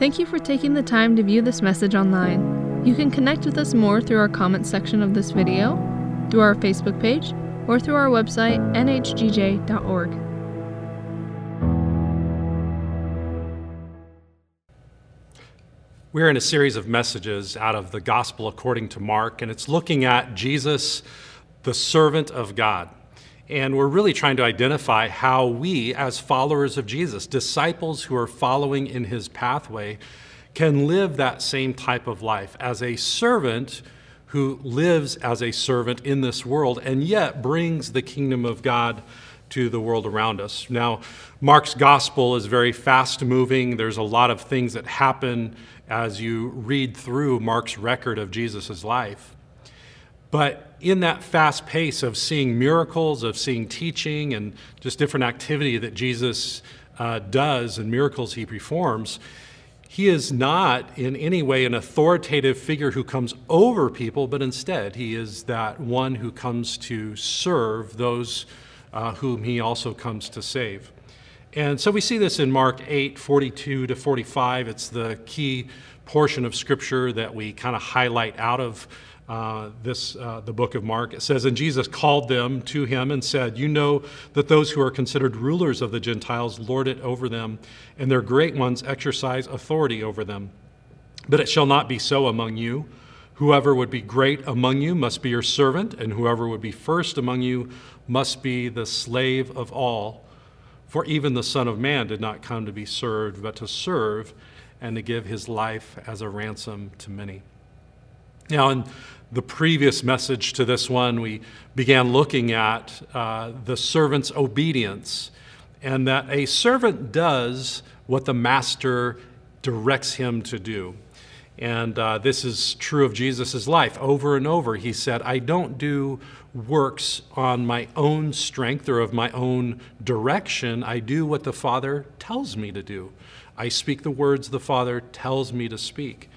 Thank you for taking the time to view this message online. You can connect with us more through our comments section of this video, through our Facebook page, or through our website, nhgj.org. We're in a series of messages out of the Gospel according to Mark, and it's looking at Jesus, the servant of God. And we're really trying to identify how we, as followers of Jesus, disciples who are following in his pathway, can live that same type of life as a servant who lives as a servant in this world and yet brings the kingdom of God to the world around us. Now, Mark's gospel is very fast moving. There's a lot of things that happen as you read through Mark's record of Jesus' life. But in that fast pace of seeing miracles, of seeing teaching, and just different activity that Jesus uh, does and miracles he performs, he is not in any way an authoritative figure who comes over people, but instead he is that one who comes to serve those uh, whom he also comes to save. And so we see this in Mark 8 42 to 45. It's the key portion of scripture that we kind of highlight out of uh, this uh, the book of Mark. It says, "And Jesus called them to him and said, You know that those who are considered rulers of the Gentiles lord it over them, and their great ones exercise authority over them. But it shall not be so among you. Whoever would be great among you must be your servant, and whoever would be first among you must be the slave of all." For even the Son of Man did not come to be served, but to serve and to give his life as a ransom to many. Now, in the previous message to this one, we began looking at uh, the servant's obedience, and that a servant does what the master directs him to do. And uh, this is true of Jesus' life. Over and over, he said, I don't do works on my own strength or of my own direction. I do what the Father tells me to do. I speak the words the Father tells me to speak.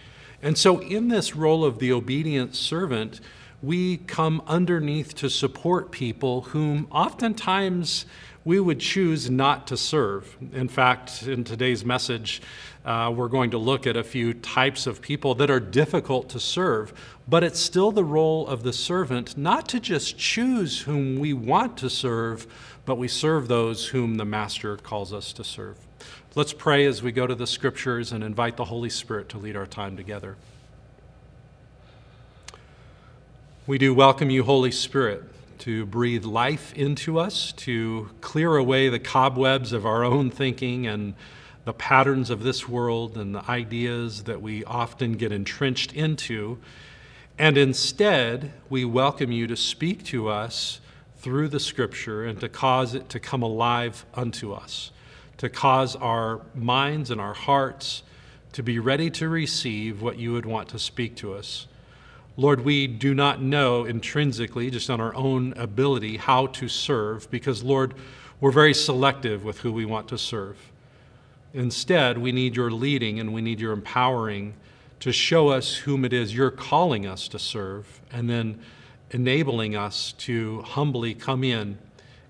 And so, in this role of the obedient servant, we come underneath to support people whom oftentimes we would choose not to serve. In fact, in today's message, uh, we're going to look at a few types of people that are difficult to serve, but it's still the role of the servant not to just choose whom we want to serve, but we serve those whom the Master calls us to serve. Let's pray as we go to the scriptures and invite the Holy Spirit to lead our time together. We do welcome you, Holy Spirit to breathe life into us, to clear away the cobwebs of our own thinking and the patterns of this world and the ideas that we often get entrenched into. And instead, we welcome you to speak to us through the scripture and to cause it to come alive unto us, to cause our minds and our hearts to be ready to receive what you would want to speak to us. Lord, we do not know intrinsically, just on our own ability, how to serve because, Lord, we're very selective with who we want to serve. Instead, we need your leading and we need your empowering to show us whom it is you're calling us to serve and then enabling us to humbly come in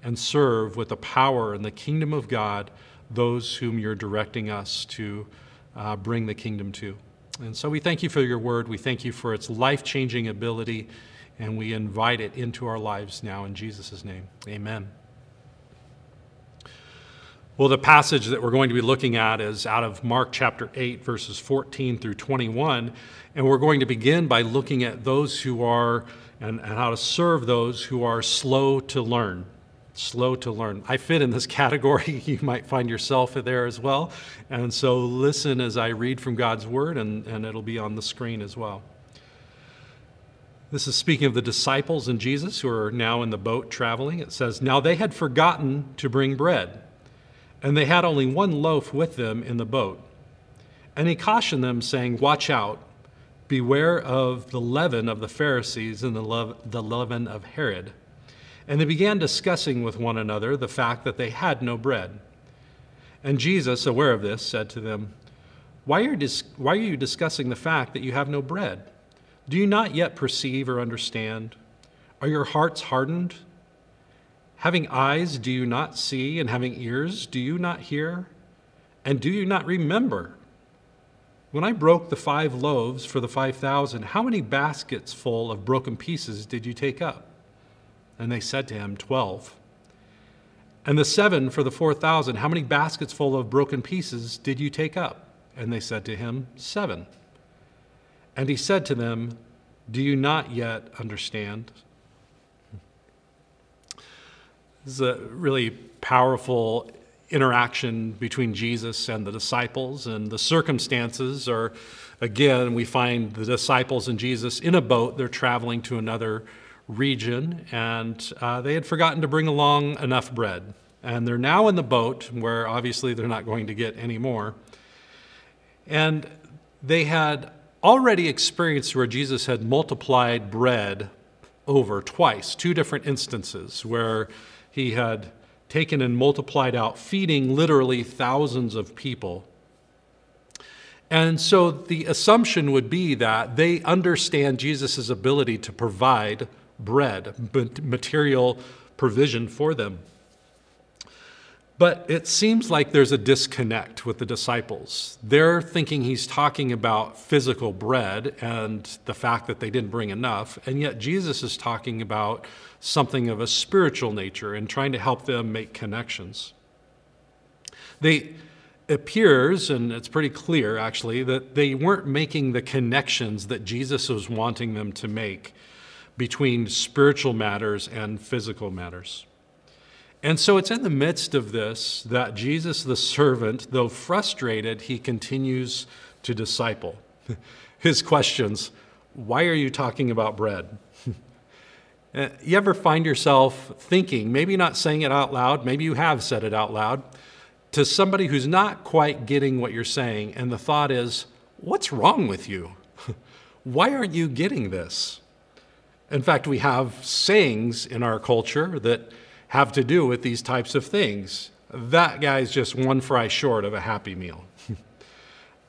and serve with the power and the kingdom of God those whom you're directing us to uh, bring the kingdom to. And so we thank you for your word. We thank you for its life changing ability, and we invite it into our lives now in Jesus' name. Amen. Well, the passage that we're going to be looking at is out of Mark chapter 8, verses 14 through 21. And we're going to begin by looking at those who are, and, and how to serve those who are slow to learn slow to learn. I fit in this category. You might find yourself there as well. And so listen as I read from God's word, and, and it'll be on the screen as well. This is speaking of the disciples and Jesus who are now in the boat traveling. It says, Now they had forgotten to bring bread, and they had only one loaf with them in the boat. And he cautioned them, saying, Watch out, beware of the leaven of the Pharisees and the, the leaven of Herod. And they began discussing with one another the fact that they had no bread. And Jesus, aware of this, said to them, why are, dis- why are you discussing the fact that you have no bread? Do you not yet perceive or understand? Are your hearts hardened? Having eyes, do you not see? And having ears, do you not hear? And do you not remember? When I broke the five loaves for the 5,000, how many baskets full of broken pieces did you take up? And they said to him, Twelve. And the seven for the 4,000, how many baskets full of broken pieces did you take up? And they said to him, Seven. And he said to them, Do you not yet understand? This is a really powerful interaction between Jesus and the disciples, and the circumstances are again, we find the disciples and Jesus in a boat. They're traveling to another region, and uh, they had forgotten to bring along enough bread. And they're now in the boat, where obviously they're not going to get any more. And they had already experienced where Jesus had multiplied bread over twice, two different instances where he had taken and multiplied out, feeding literally thousands of people. And so the assumption would be that they understand Jesus' ability to provide bread, material provision for them. But it seems like there's a disconnect with the disciples. They're thinking he's talking about physical bread and the fact that they didn't bring enough, and yet Jesus is talking about something of a spiritual nature and trying to help them make connections. They appears, and it's pretty clear actually, that they weren't making the connections that Jesus was wanting them to make between spiritual matters and physical matters. And so it's in the midst of this that Jesus, the servant, though frustrated, he continues to disciple. His questions why are you talking about bread? Uh, you ever find yourself thinking, maybe not saying it out loud, maybe you have said it out loud, to somebody who's not quite getting what you're saying, and the thought is, What's wrong with you? Why aren't you getting this? In fact, we have sayings in our culture that have to do with these types of things. That guy's just one fry short of a happy meal.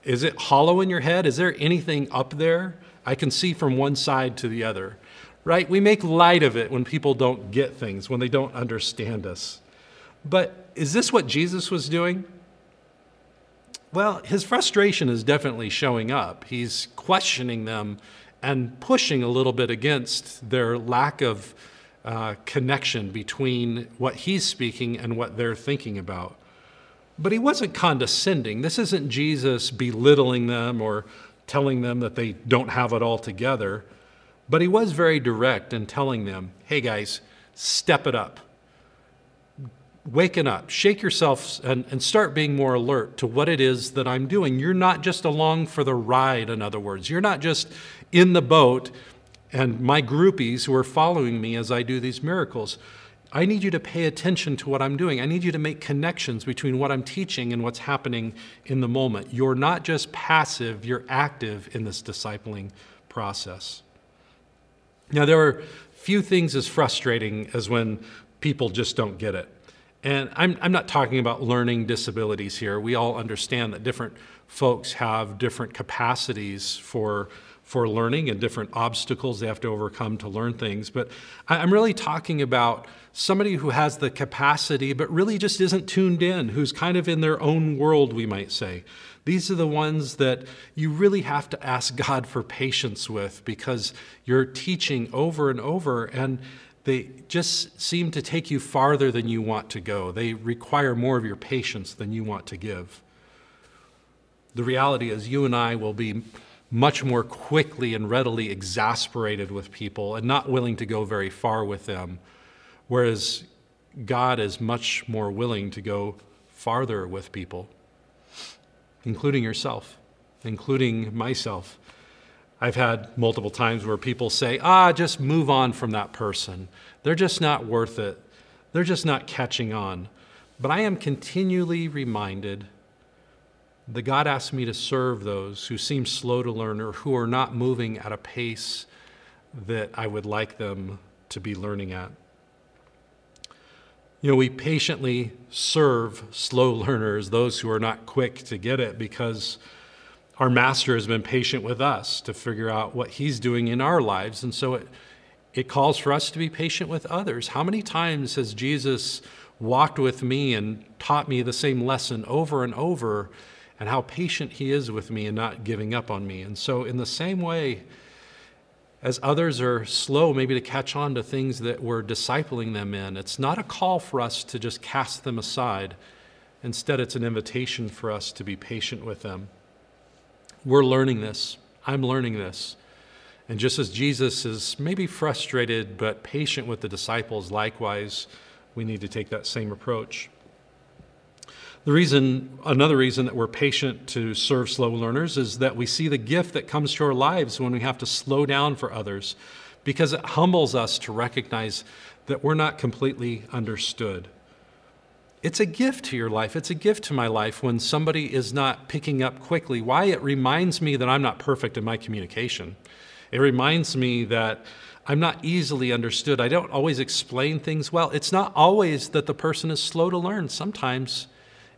Is it hollow in your head? Is there anything up there? I can see from one side to the other, right? We make light of it when people don't get things, when they don't understand us. But is this what Jesus was doing? Well, his frustration is definitely showing up. He's questioning them and pushing a little bit against their lack of uh, connection between what he's speaking and what they're thinking about. But he wasn't condescending. This isn't Jesus belittling them or telling them that they don't have it all together. But he was very direct in telling them, hey guys, step it up. Waken up, shake yourself, and, and start being more alert to what it is that I'm doing. You're not just along for the ride, in other words. You're not just in the boat and my groupies who are following me as I do these miracles. I need you to pay attention to what I'm doing. I need you to make connections between what I'm teaching and what's happening in the moment. You're not just passive, you're active in this discipling process. Now, there are few things as frustrating as when people just don't get it. And I'm, I'm not talking about learning disabilities here. We all understand that different folks have different capacities for for learning and different obstacles they have to overcome to learn things. But I'm really talking about somebody who has the capacity but really just isn't tuned in, who's kind of in their own world, we might say. These are the ones that you really have to ask God for patience with because you're teaching over and over and they just seem to take you farther than you want to go. They require more of your patience than you want to give. The reality is, you and I will be much more quickly and readily exasperated with people and not willing to go very far with them, whereas God is much more willing to go farther with people, including yourself, including myself. I've had multiple times where people say, ah, just move on from that person. They're just not worth it. They're just not catching on. But I am continually reminded that God asks me to serve those who seem slow to learn or who are not moving at a pace that I would like them to be learning at. You know, we patiently serve slow learners, those who are not quick to get it, because our master has been patient with us to figure out what he's doing in our lives. And so it, it calls for us to be patient with others. How many times has Jesus walked with me and taught me the same lesson over and over? And how patient He is with me and not giving up on me. And so, in the same way, as others are slow maybe to catch on to things that we're discipling them in, it's not a call for us to just cast them aside. Instead, it's an invitation for us to be patient with them. We're learning this. I'm learning this. And just as Jesus is maybe frustrated but patient with the disciples, likewise, we need to take that same approach. The reason, another reason that we're patient to serve slow learners is that we see the gift that comes to our lives when we have to slow down for others because it humbles us to recognize that we're not completely understood. It's a gift to your life. It's a gift to my life when somebody is not picking up quickly. Why? It reminds me that I'm not perfect in my communication. It reminds me that I'm not easily understood. I don't always explain things well. It's not always that the person is slow to learn. Sometimes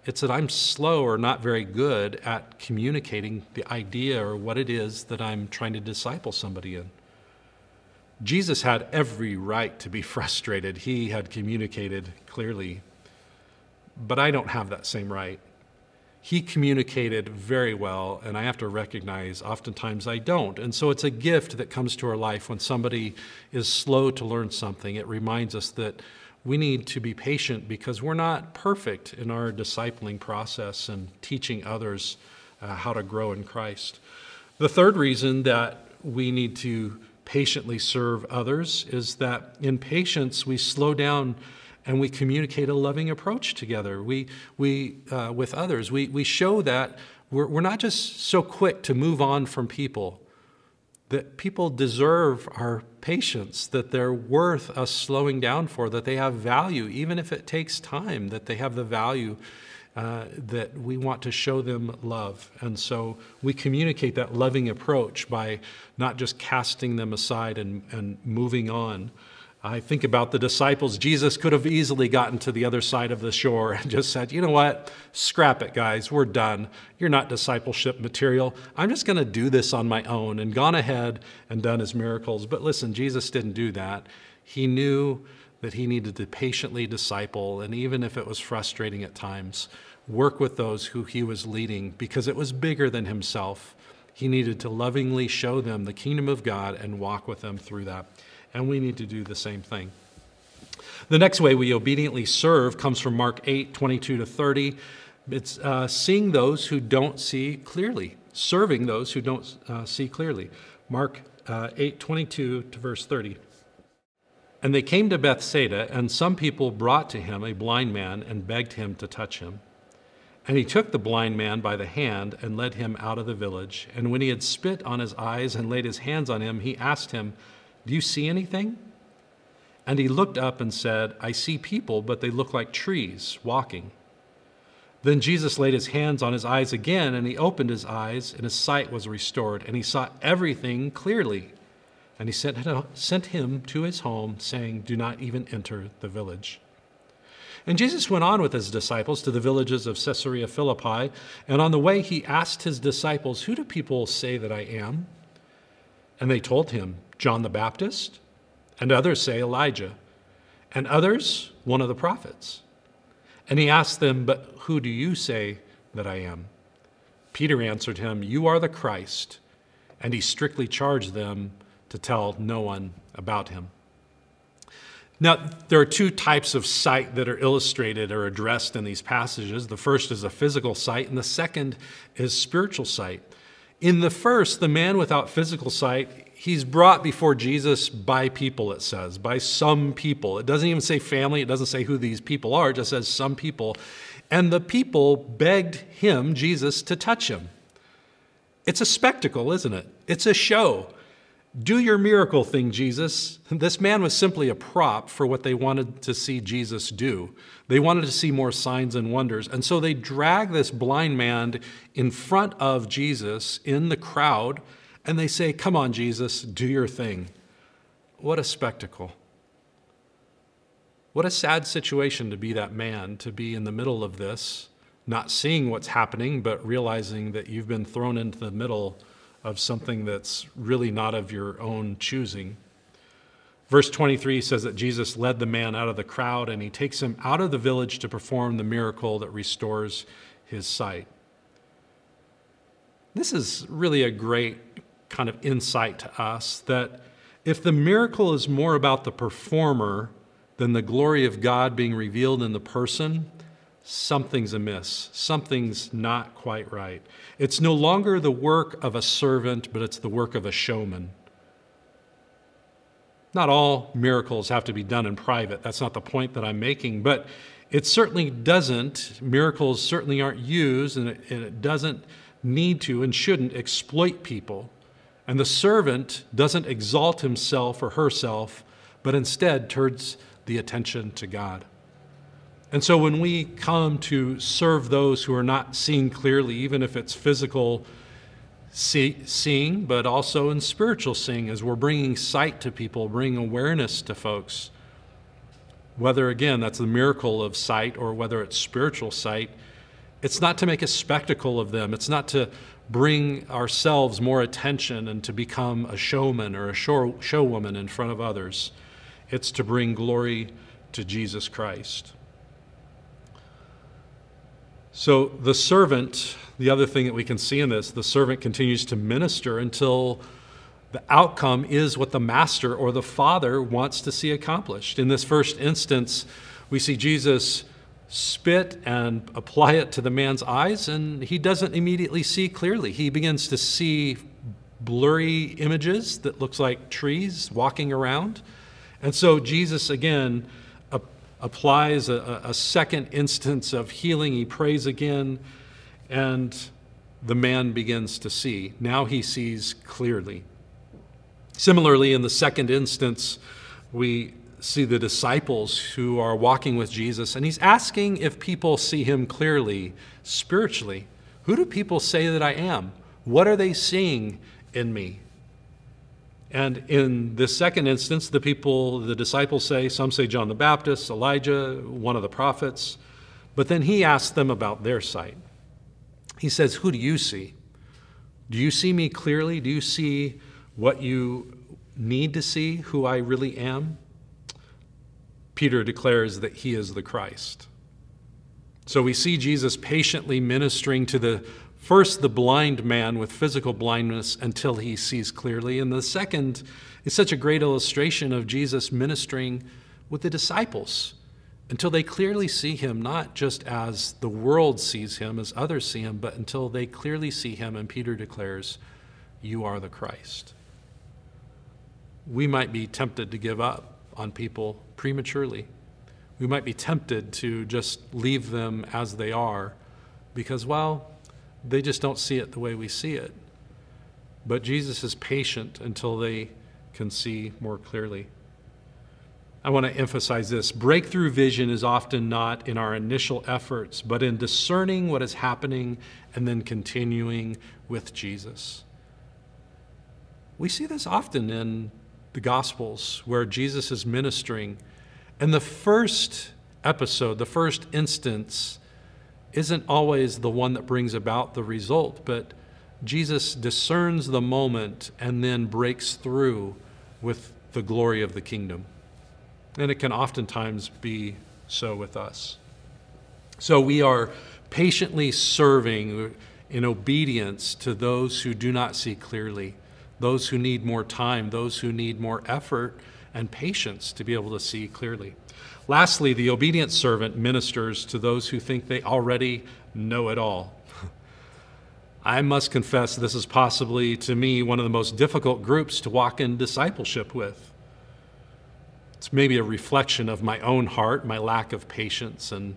it's that I'm slow or not very good at communicating the idea or what it is that I'm trying to disciple somebody in. Jesus had every right to be frustrated. He had communicated clearly. But I don't have that same right. He communicated very well, and I have to recognize oftentimes I don't. And so it's a gift that comes to our life when somebody is slow to learn something. It reminds us that we need to be patient because we're not perfect in our discipling process and teaching others uh, how to grow in Christ. The third reason that we need to patiently serve others is that in patience we slow down and we communicate a loving approach together. We, we uh, with others, we, we show that we're, we're not just so quick to move on from people, that people deserve our patience, that they're worth us slowing down for, that they have value, even if it takes time, that they have the value uh, that we want to show them love. And so we communicate that loving approach by not just casting them aside and, and moving on. I think about the disciples. Jesus could have easily gotten to the other side of the shore and just said, you know what? Scrap it, guys. We're done. You're not discipleship material. I'm just going to do this on my own and gone ahead and done his miracles. But listen, Jesus didn't do that. He knew that he needed to patiently disciple, and even if it was frustrating at times, work with those who he was leading because it was bigger than himself. He needed to lovingly show them the kingdom of God and walk with them through that and we need to do the same thing. The next way we obediently serve comes from Mark 8 22 to 30. It's uh, seeing those who don't see clearly, serving those who don't uh, see clearly. Mark uh, 8 22 to verse 30. And they came to Bethsaida, and some people brought to him a blind man and begged him to touch him. And he took the blind man by the hand and led him out of the village. And when he had spit on his eyes and laid his hands on him, he asked him, do you see anything? And he looked up and said, I see people, but they look like trees walking. Then Jesus laid his hands on his eyes again, and he opened his eyes, and his sight was restored, and he saw everything clearly. And he sent, sent him to his home, saying, Do not even enter the village. And Jesus went on with his disciples to the villages of Caesarea Philippi, and on the way he asked his disciples, Who do people say that I am? And they told him, John the Baptist, and others say Elijah, and others one of the prophets. And he asked them, But who do you say that I am? Peter answered him, You are the Christ. And he strictly charged them to tell no one about him. Now, there are two types of sight that are illustrated or addressed in these passages. The first is a physical sight, and the second is spiritual sight. In the first, the man without physical sight, he's brought before Jesus by people, it says, by some people. It doesn't even say family, it doesn't say who these people are, it just says some people. And the people begged him, Jesus, to touch him. It's a spectacle, isn't it? It's a show. Do your miracle thing, Jesus. This man was simply a prop for what they wanted to see Jesus do. They wanted to see more signs and wonders. And so they drag this blind man in front of Jesus in the crowd and they say, Come on, Jesus, do your thing. What a spectacle. What a sad situation to be that man, to be in the middle of this, not seeing what's happening, but realizing that you've been thrown into the middle of something that's really not of your own choosing. Verse 23 says that Jesus led the man out of the crowd and he takes him out of the village to perform the miracle that restores his sight. This is really a great kind of insight to us that if the miracle is more about the performer than the glory of God being revealed in the person, something's amiss. Something's not quite right. It's no longer the work of a servant, but it's the work of a showman. Not all miracles have to be done in private. That's not the point that I'm making. But it certainly doesn't, miracles certainly aren't used, and it, and it doesn't need to and shouldn't exploit people. And the servant doesn't exalt himself or herself, but instead turns the attention to God. And so when we come to serve those who are not seeing clearly, even if it's physical see, seeing, but also in spiritual seeing, as we're bringing sight to people, bringing awareness to folks. Whether, again, that's the miracle of sight or whether it's spiritual sight, it's not to make a spectacle of them. It's not to bring ourselves more attention and to become a showman or a show, showwoman in front of others. It's to bring glory to Jesus Christ. So the servant the other thing that we can see in this, the servant continues to minister until the outcome is what the master or the father wants to see accomplished. In this first instance, we see Jesus spit and apply it to the man's eyes, and he doesn't immediately see clearly. He begins to see blurry images that looks like trees walking around. And so Jesus again applies a, a second instance of healing. He prays again and the man begins to see. Now he sees clearly. Similarly, in the second instance, we see the disciples who are walking with Jesus, and he's asking if people see him clearly, spiritually. Who do people say that I am? What are they seeing in me? And in this second instance, the people, the disciples say, some say John the Baptist, Elijah, one of the prophets, but then he asks them about their sight. He says, Who do you see? Do you see me clearly? Do you see what you need to see, who I really am? Peter declares that he is the Christ. So we see Jesus patiently ministering to the first the blind man with physical blindness until he sees clearly. And the second is such a great illustration of Jesus ministering with the disciples until they clearly see him not just as the world sees him, as others see him, but until they clearly see him, and Peter declares, You are the Christ. We might be tempted to give up on people prematurely. We might be tempted to just leave them as they are because, well, they just don't see it the way we see it. But Jesus is patient until they can see more clearly. I want to emphasize this. Breakthrough vision is often not in our initial efforts, but in discerning what is happening and then continuing with Jesus. We see this often in the Gospels where Jesus is ministering. And the first episode, the first instance, isn't always the one that brings about the result, but Jesus discerns the moment and then breaks through with the glory of the kingdom. And it can oftentimes be so with us. So we are patiently serving in obedience to those who do not see clearly, those who need more time, those who need more effort and patience to be able to see clearly. Lastly, the obedient servant ministers to those who think they already know it all. I must confess, this is possibly to me one of the most difficult groups to walk in discipleship with. It's maybe a reflection of my own heart, my lack of patience, and,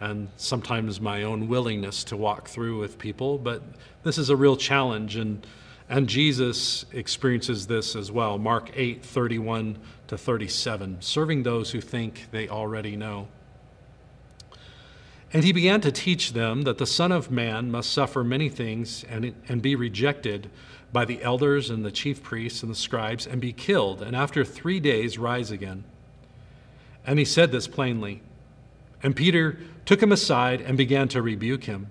and sometimes my own willingness to walk through with people. But this is a real challenge, and, and Jesus experiences this as well. Mark 8 31 to 37, serving those who think they already know. And he began to teach them that the Son of Man must suffer many things and, and be rejected by the elders and the chief priests and the scribes and be killed, and after three days rise again. And he said this plainly. And Peter took him aside and began to rebuke him.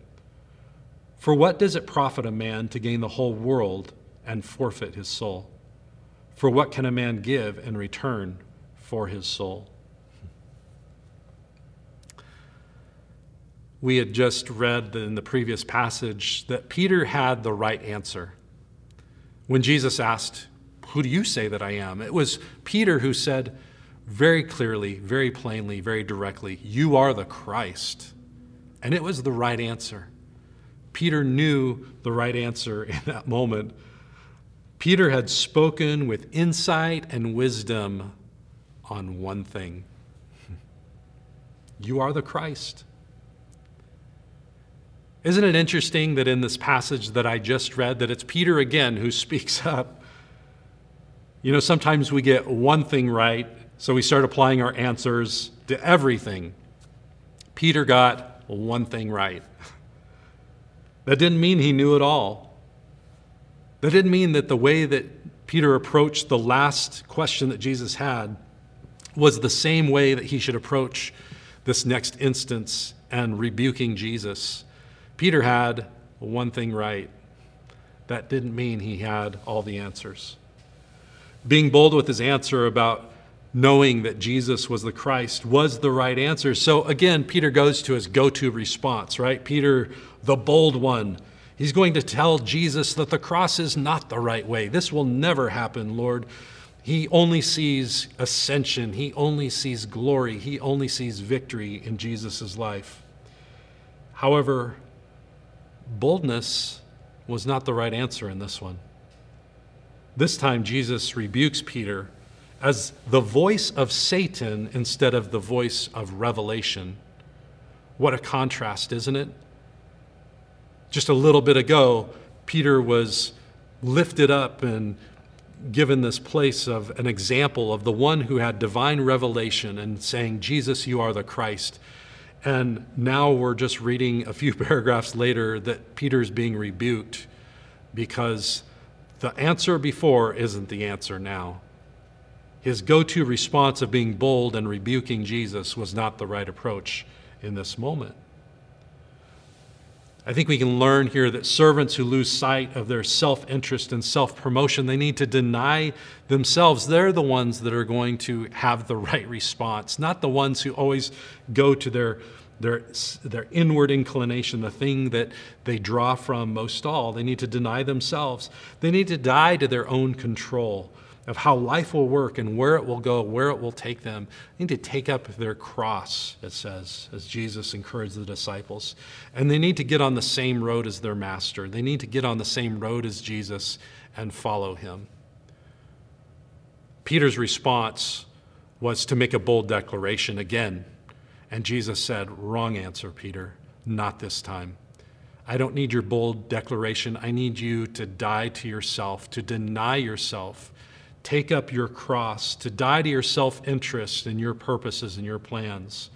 For what does it profit a man to gain the whole world and forfeit his soul? For what can a man give in return for his soul? We had just read in the previous passage that Peter had the right answer. When Jesus asked, Who do you say that I am? It was Peter who said very clearly, very plainly, very directly, You are the Christ. And it was the right answer. Peter knew the right answer in that moment. Peter had spoken with insight and wisdom on one thing You are the Christ. Isn't it interesting that in this passage that I just read that it's Peter again who speaks up? You know, sometimes we get one thing right, so we start applying our answers to everything. Peter got one thing right. That didn't mean he knew it all. That didn't mean that the way that Peter approached the last question that Jesus had was the same way that he should approach this next instance and rebuking Jesus. Peter had one thing right. That didn't mean he had all the answers. Being bold with his answer about knowing that Jesus was the Christ was the right answer. So again, Peter goes to his go to response, right? Peter, the bold one, he's going to tell Jesus that the cross is not the right way. This will never happen, Lord. He only sees ascension, he only sees glory, he only sees victory in Jesus' life. However, boldness was not the right answer in this one. This time, Jesus rebukes Peter as the voice of Satan instead of the voice of revelation. What a contrast, isn't it? Just a little bit ago, Peter was lifted up and given this place of an example of the one who had divine revelation and saying, Jesus, you are the Christ. And now we're just reading a few paragraphs later that Peter's being rebuked because the answer before isn't the answer now. His go to response of being bold and rebuking Jesus was not the right approach in this moment. I think we can learn here that servants who lose sight of their self interest and self promotion, they need to deny themselves. They're the ones that are going to have the right response, not the ones who always go to their, their, their inward inclination, the thing that they draw from most all. They need to deny themselves. They need to die to their own control of how life will work and where it will go, where it will take them. They need to take up their cross, it says, as Jesus encouraged the disciples. And they need to get on the same road as their master. They need to get on the same road as Jesus and follow him. Peter's response was to make a bold declaration again. And Jesus said, Wrong answer, Peter, not this time. I don't need your bold declaration. I need you to die to yourself, to deny yourself take up your cross, to die to your self interest and your purposes and your plans,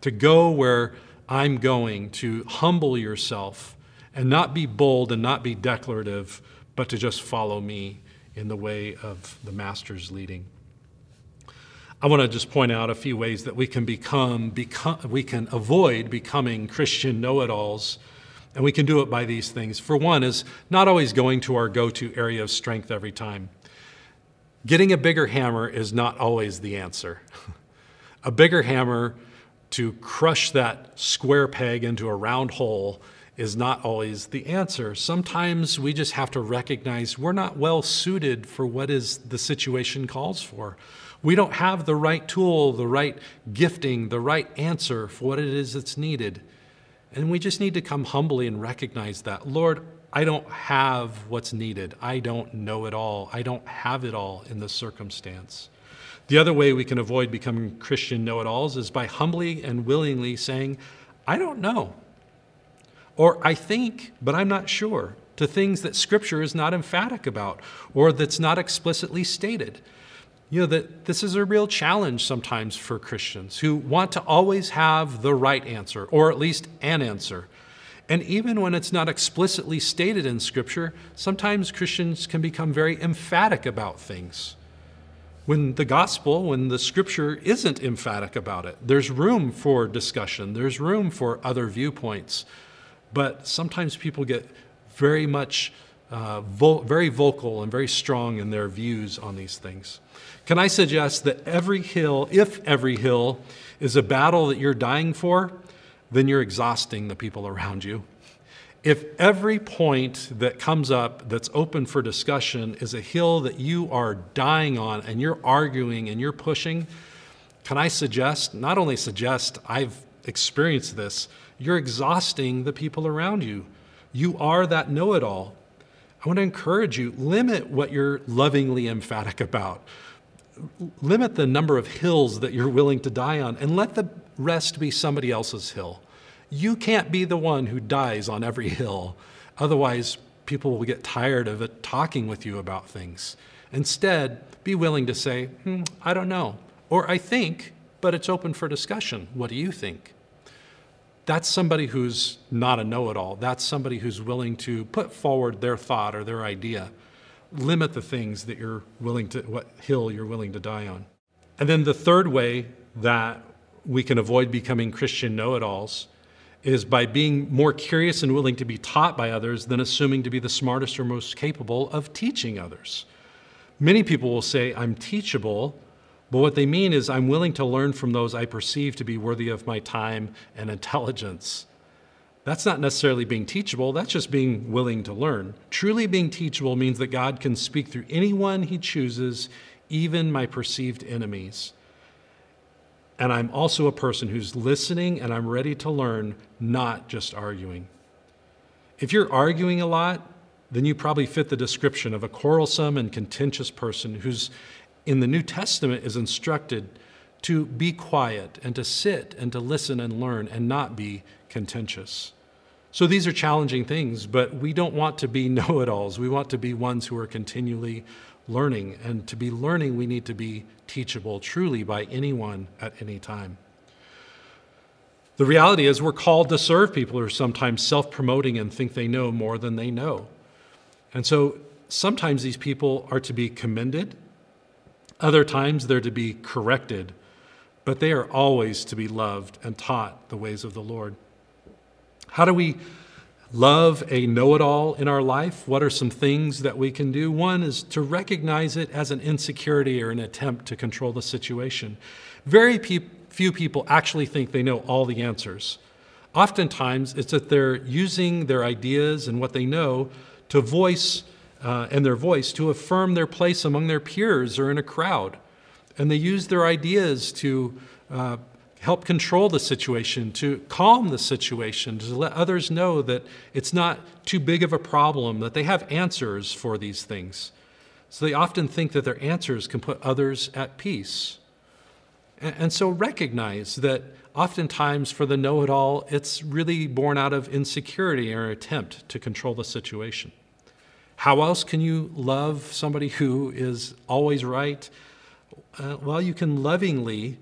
to go where I'm going, to humble yourself and not be bold and not be declarative, but to just follow me in the way of the Master's leading. I want to just point out a few ways that we can become, become we can avoid becoming Christian know-it-alls, and we can do it by these things. For one, is not always going to our go-to area of strength every time. Getting a bigger hammer is not always the answer. a bigger hammer to crush that square peg into a round hole is not always the answer. Sometimes we just have to recognize we're not well suited for what is the situation calls for. We don't have the right tool, the right gifting, the right answer for what it is that's needed. And we just need to come humbly and recognize that. Lord, I don't have what's needed. I don't know it all. I don't have it all in this circumstance. The other way we can avoid becoming Christian know it alls is by humbly and willingly saying, I don't know. Or I think, but I'm not sure, to things that Scripture is not emphatic about or that's not explicitly stated. You know, that this is a real challenge sometimes for Christians who want to always have the right answer, or at least an answer. And even when it's not explicitly stated in Scripture, sometimes Christians can become very emphatic about things. When the gospel, when the Scripture isn't emphatic about it, there's room for discussion, there's room for other viewpoints. But sometimes people get very much, uh, vo- very vocal and very strong in their views on these things. Can I suggest that every hill, if every hill, is a battle that you're dying for, then you're exhausting the people around you. If every point that comes up that's open for discussion is a hill that you are dying on and you're arguing and you're pushing, can I suggest, not only suggest, I've experienced this, you're exhausting the people around you. You are that know it all. I want to encourage you limit what you're lovingly emphatic about. Limit the number of hills that you're willing to die on and let the rest be somebody else's hill. You can't be the one who dies on every hill. Otherwise, people will get tired of it talking with you about things. Instead, be willing to say, hmm, I don't know, or I think, but it's open for discussion. What do you think? That's somebody who's not a know it all. That's somebody who's willing to put forward their thought or their idea. Limit the things that you're willing to, what hill you're willing to die on. And then the third way that we can avoid becoming Christian know it alls is by being more curious and willing to be taught by others than assuming to be the smartest or most capable of teaching others. Many people will say, I'm teachable, but what they mean is, I'm willing to learn from those I perceive to be worthy of my time and intelligence. That's not necessarily being teachable, that's just being willing to learn. Truly being teachable means that God can speak through anyone He chooses, even my perceived enemies. And I'm also a person who's listening and I'm ready to learn, not just arguing. If you're arguing a lot, then you probably fit the description of a quarrelsome and contentious person who's in the New Testament is instructed to be quiet and to sit and to listen and learn and not be contentious. So these are challenging things, but we don't want to be know it alls. We want to be ones who are continually learning. And to be learning, we need to be teachable truly by anyone at any time. The reality is, we're called to serve people who are sometimes self promoting and think they know more than they know. And so sometimes these people are to be commended, other times they're to be corrected, but they are always to be loved and taught the ways of the Lord. How do we love a know it all in our life, what are some things that we can do? One is to recognize it as an insecurity or an attempt to control the situation. Very pe- few people actually think they know all the answers. Oftentimes, it's that they're using their ideas and what they know to voice uh, and their voice to affirm their place among their peers or in a crowd. And they use their ideas to uh, help control the situation, to calm the situation, to let others know that it's not too big of a problem, that they have answers for these things. So they often think that their answers can put others at peace. And, so recognize that oftentimes for the know it all, it's really born out of insecurity or attempt to control the situation. How else can you love somebody who is always right? Uh, well, you can lovingly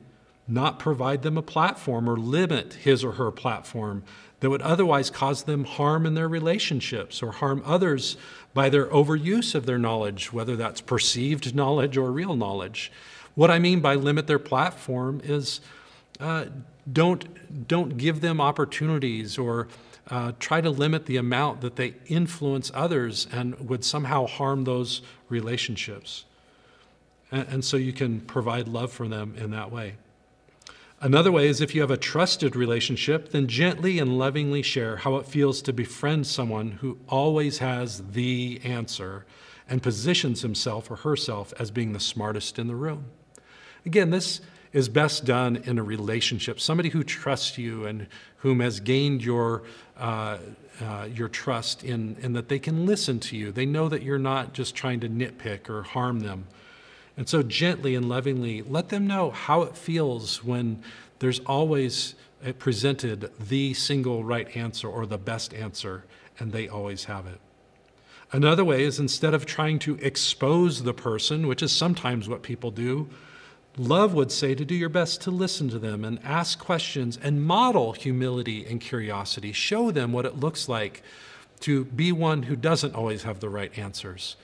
not provide them a platform or limit his or her platform that would otherwise cause them harm in their relationships or harm others by their overuse of their knowledge, whether that's perceived knowledge or real knowledge. What I mean by limit their platform is uh, don't, don't give them opportunities or uh, try to limit the amount that they influence others and would somehow harm those relationships. And, and so you can provide love for them in that way. Another way is if you have a trusted relationship, then gently and lovingly share how it feels to befriend someone who always has the answer and positions himself or herself as being the smartest in the room. Again, this is best done in a relationship, somebody who trusts you and whom has gained your, uh, uh, your trust in, in that they can listen to you. They know that you're not just trying to nitpick or harm them and so, gently and lovingly, let them know how it feels when there's always eh, presented the single right answer or the best answer, and they always have it. Another way is instead of trying to expose the person, which is sometimes what people do, Love would say to do your best to listen to them and ask questions and model humility and curiosity. Show them what it looks like to be one who doesn't always have the right answers.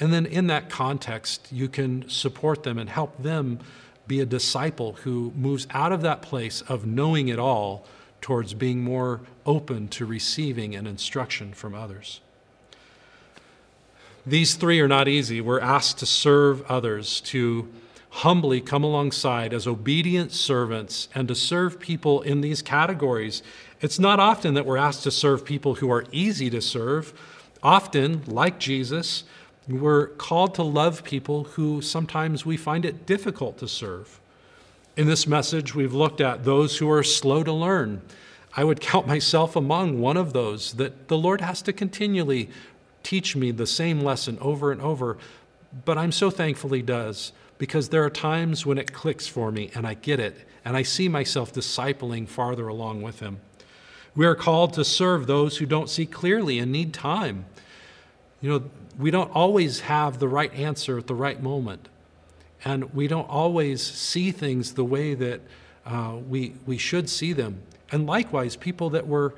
And then in that context, you can support them and help them be a disciple who moves out of that place of knowing it all towards being more open to receiving an instruction from others. These three are not easy. We're asked to serve others, to humbly come alongside as obedient servants, and to serve people in these categories. It's not often that we're asked to serve people who are easy to serve. Often, like Jesus, we're called to love people who sometimes we find it difficult to serve. In this message, we've looked at those who are slow to learn. I would count myself among one of those that the Lord has to continually teach me the same lesson over and over, but I'm so thankful He does because there are times when it clicks for me and I get it and I see myself discipling farther along with Him. We are called to serve those who don't see clearly and need time. You know, we don't always have the right answer at the right moment. And we don't always see things the way that uh, we, we should see them. And likewise, people that we're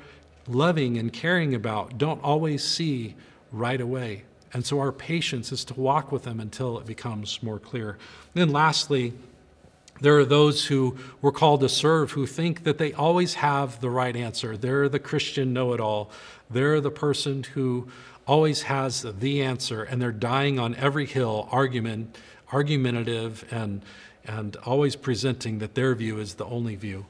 loving and caring about don't always see right away. And so our patience is to walk with them until it becomes more clear. And then lastly, there are those who we're called to serve who think that they always have the right answer. They're the Christian know it all. They're the person who always has the answer, and they're dying on every hill, argument, argumentative, and, and always presenting that their view is the only view.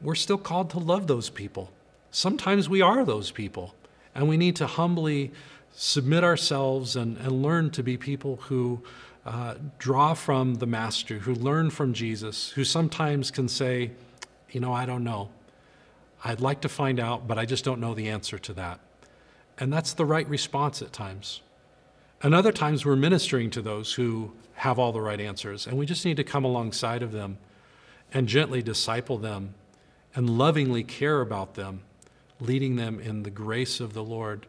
We're still called to love those people. Sometimes we are those people, and we need to humbly submit ourselves and, and learn to be people who uh, draw from the Master, who learn from Jesus, who sometimes can say, You know, I don't know. I'd like to find out, but I just don't know the answer to that. And that's the right response at times. And other times we're ministering to those who have all the right answers, and we just need to come alongside of them and gently disciple them and lovingly care about them, leading them in the grace of the Lord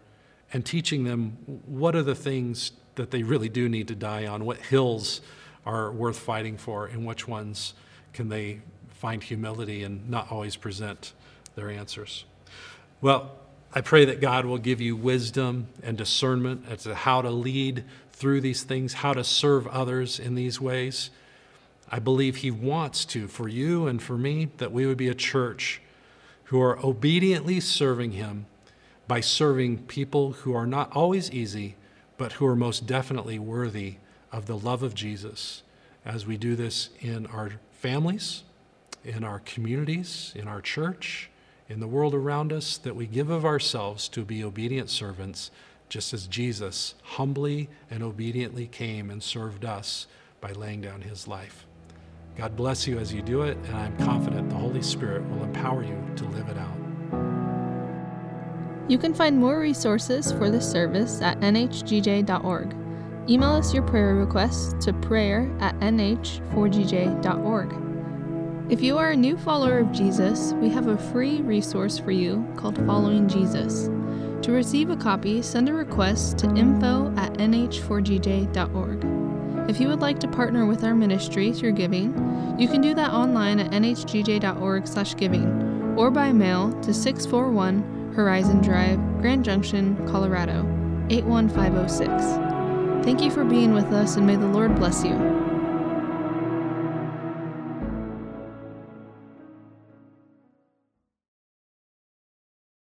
and teaching them what are the things that they really do need to die on, what hills are worth fighting for, and which ones can they find humility and not always present their answers. Well, I pray that God will give you wisdom and discernment as to how to lead through these things, how to serve others in these ways. I believe He wants to, for you and for me, that we would be a church who are obediently serving Him by serving people who are not always easy, but who are most definitely worthy of the love of Jesus as we do this in our families, in our communities, in our church in the world around us that we give of ourselves to be obedient servants, just as Jesus humbly and obediently came and served us by laying down his life. God bless you as you do it, and I'm confident the Holy Spirit will empower you to live it out. You can find more resources for this service at nhgj.org. Email us your prayer requests to prayer at nh4gj.org. If you are a new follower of Jesus, we have a free resource for you called Following Jesus. To receive a copy, send a request to info at nh4gj.org. If you would like to partner with our ministry through giving, you can do that online at nhgj.org/giving or by mail to 641 Horizon Drive, Grand Junction, Colorado 81506. Thank you for being with us and may the Lord bless you.